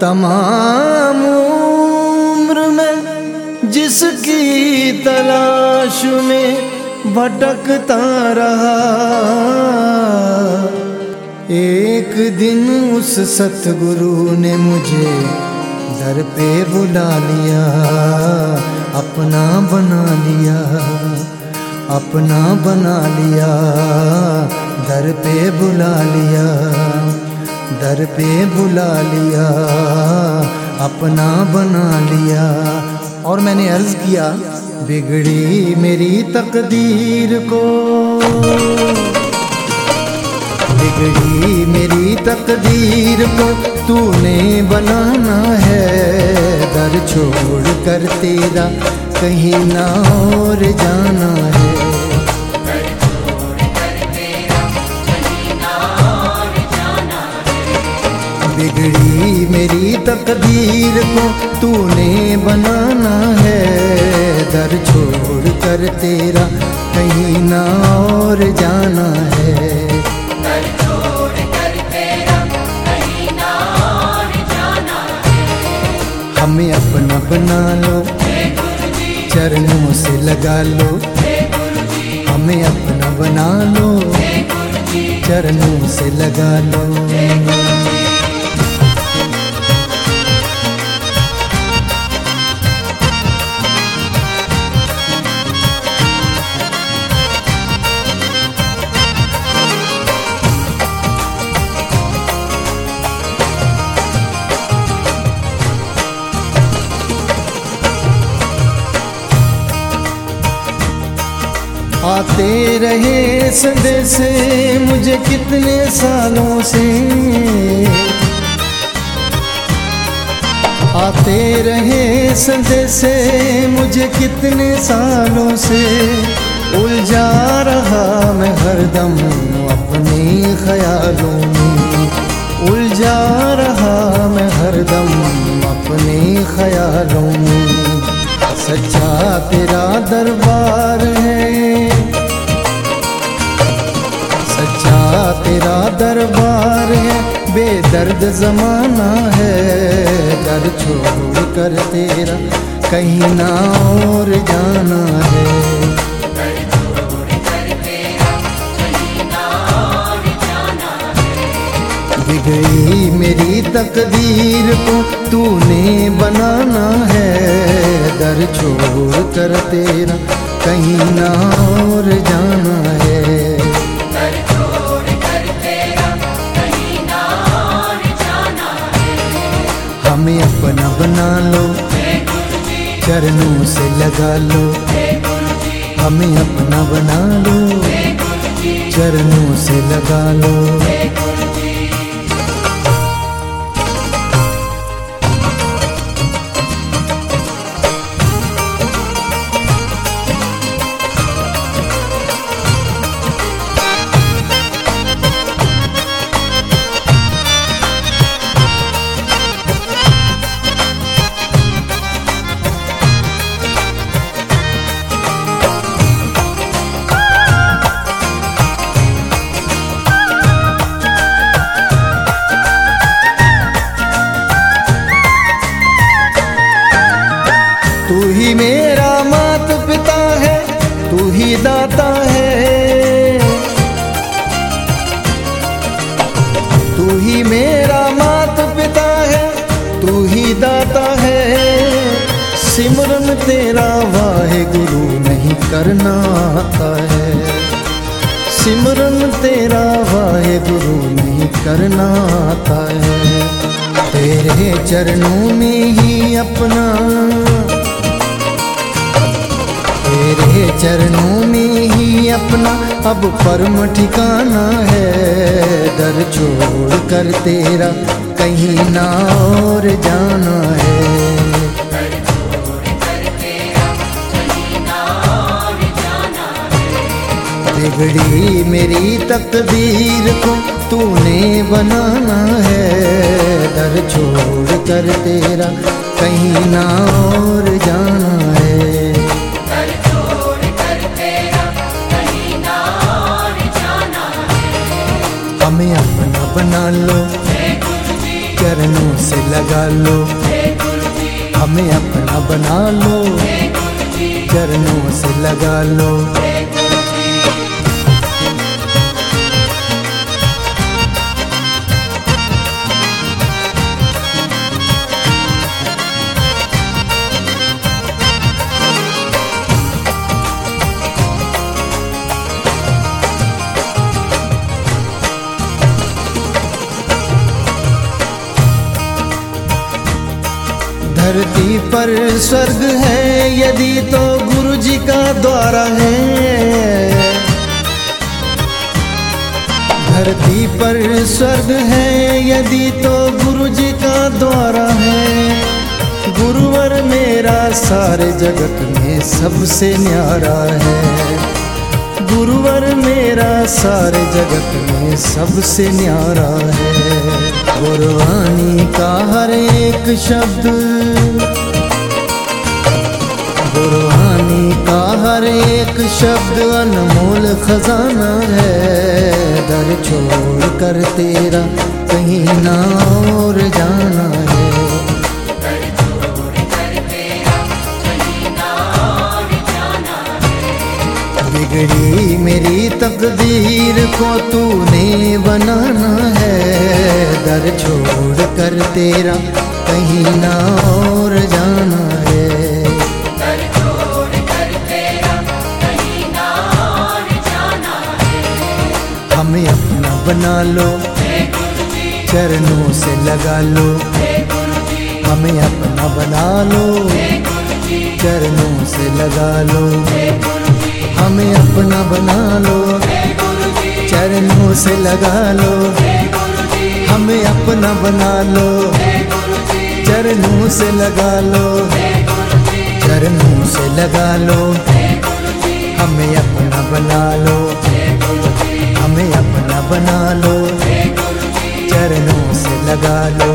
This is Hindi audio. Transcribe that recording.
तमाम उम्र में जिसकी तलाश में भटकता रहा। एक दिन उस सतगुरु ने मुझे दर पे बुला लिया, अपना बना लिया, अपना बना लिया, दर पे बुला लिया। दर पे बुला लिया, अपना बना लिया। और मैंने अर्ज़ किया, बिगड़ी मेरी तकदीर को। बिगड़ी मेरी तकदीर को तूने बनाना है। दर छोड़ कर तेरा कहीं ना और जाना है। बिगड़ी मेरी तकदीर को तूने बनाना है। दर छोड़ कर तेरा कहीं ना और जाना है। हमें अपना बना लो। चरणों से लगा लो। हमें अपना बना लो। चरणों से लगा लो। आते रहे संदेश मुझे कितने सालों से। आते रहे संदेश मुझे कितने सालों से। उलझा रहा मैं हरदम अपने ख्यालों में। उलझा रहा मैं हरदम अपने ख्यालों में। सच्चा तेरा दरबार बेदर्द जमाना है दर छोड़ कर तेरा कहीं ना और जाना है। बिगड़ी मेरी तकदीर को तूने बनाना है दर छोड़ कर तेरा कहीं ना और जाना है। हमें अपना बना लो। चरणों से लगा लो। हमें अपना बना लो। चरणों से लगा लो। ही दाता है। सिमरन तेरा वाहे गुरु नहीं करना आता है। सिमरन तेरा वाहे गुरु नहीं करना आता है। तेरे चरणों में ही अपना, तेरे चरणों में ही अपना अब परम ठिकाना है। दर छोड़ कर तेरा कहीं ना और जाना है। बिगड़ी मेरी तकदीर को तूने बनाना है। दर छोड़ कर तेरा कहीं ना और जाना है। हमें अपना बना लो। चरणों से लगा लो। हमें अपना बना लो। चरणों से लगा लो। धरती पर स्वर्ग है, यदि तो गुरु जी का द्वारा है। धरती पर स्वर्ग है, यदि तो गुरु जी का द्वारा है। गुरुवर मेरा सारे जगत में सबसे न्यारा है। गुरुवर मेरा सारे जगत में सबसे न्यारा है। गुरवानी का हर एक शब्द। गुरवानी का हर एक शब्द अनमोल खजाना है। दर छोड़ कर तेरा कहीं ना और जाना है बिगड़ी मेरी तकदीर को तूने बनाना है। दर छोड़ कर तेरा कहीं ना और जाना है। हमें अपना बना लो। चरणों से लगा लो। हमें अपना बना लो। चरणों से लगा लो। हमें अपना बना लो। चरणों से लगा लो। हमें अपना बना लो। चरणों से लगा लो। चरणों से लगा लो। हमें अपना बना लो। हमें अपना बना लो। चरणों से लगा लो।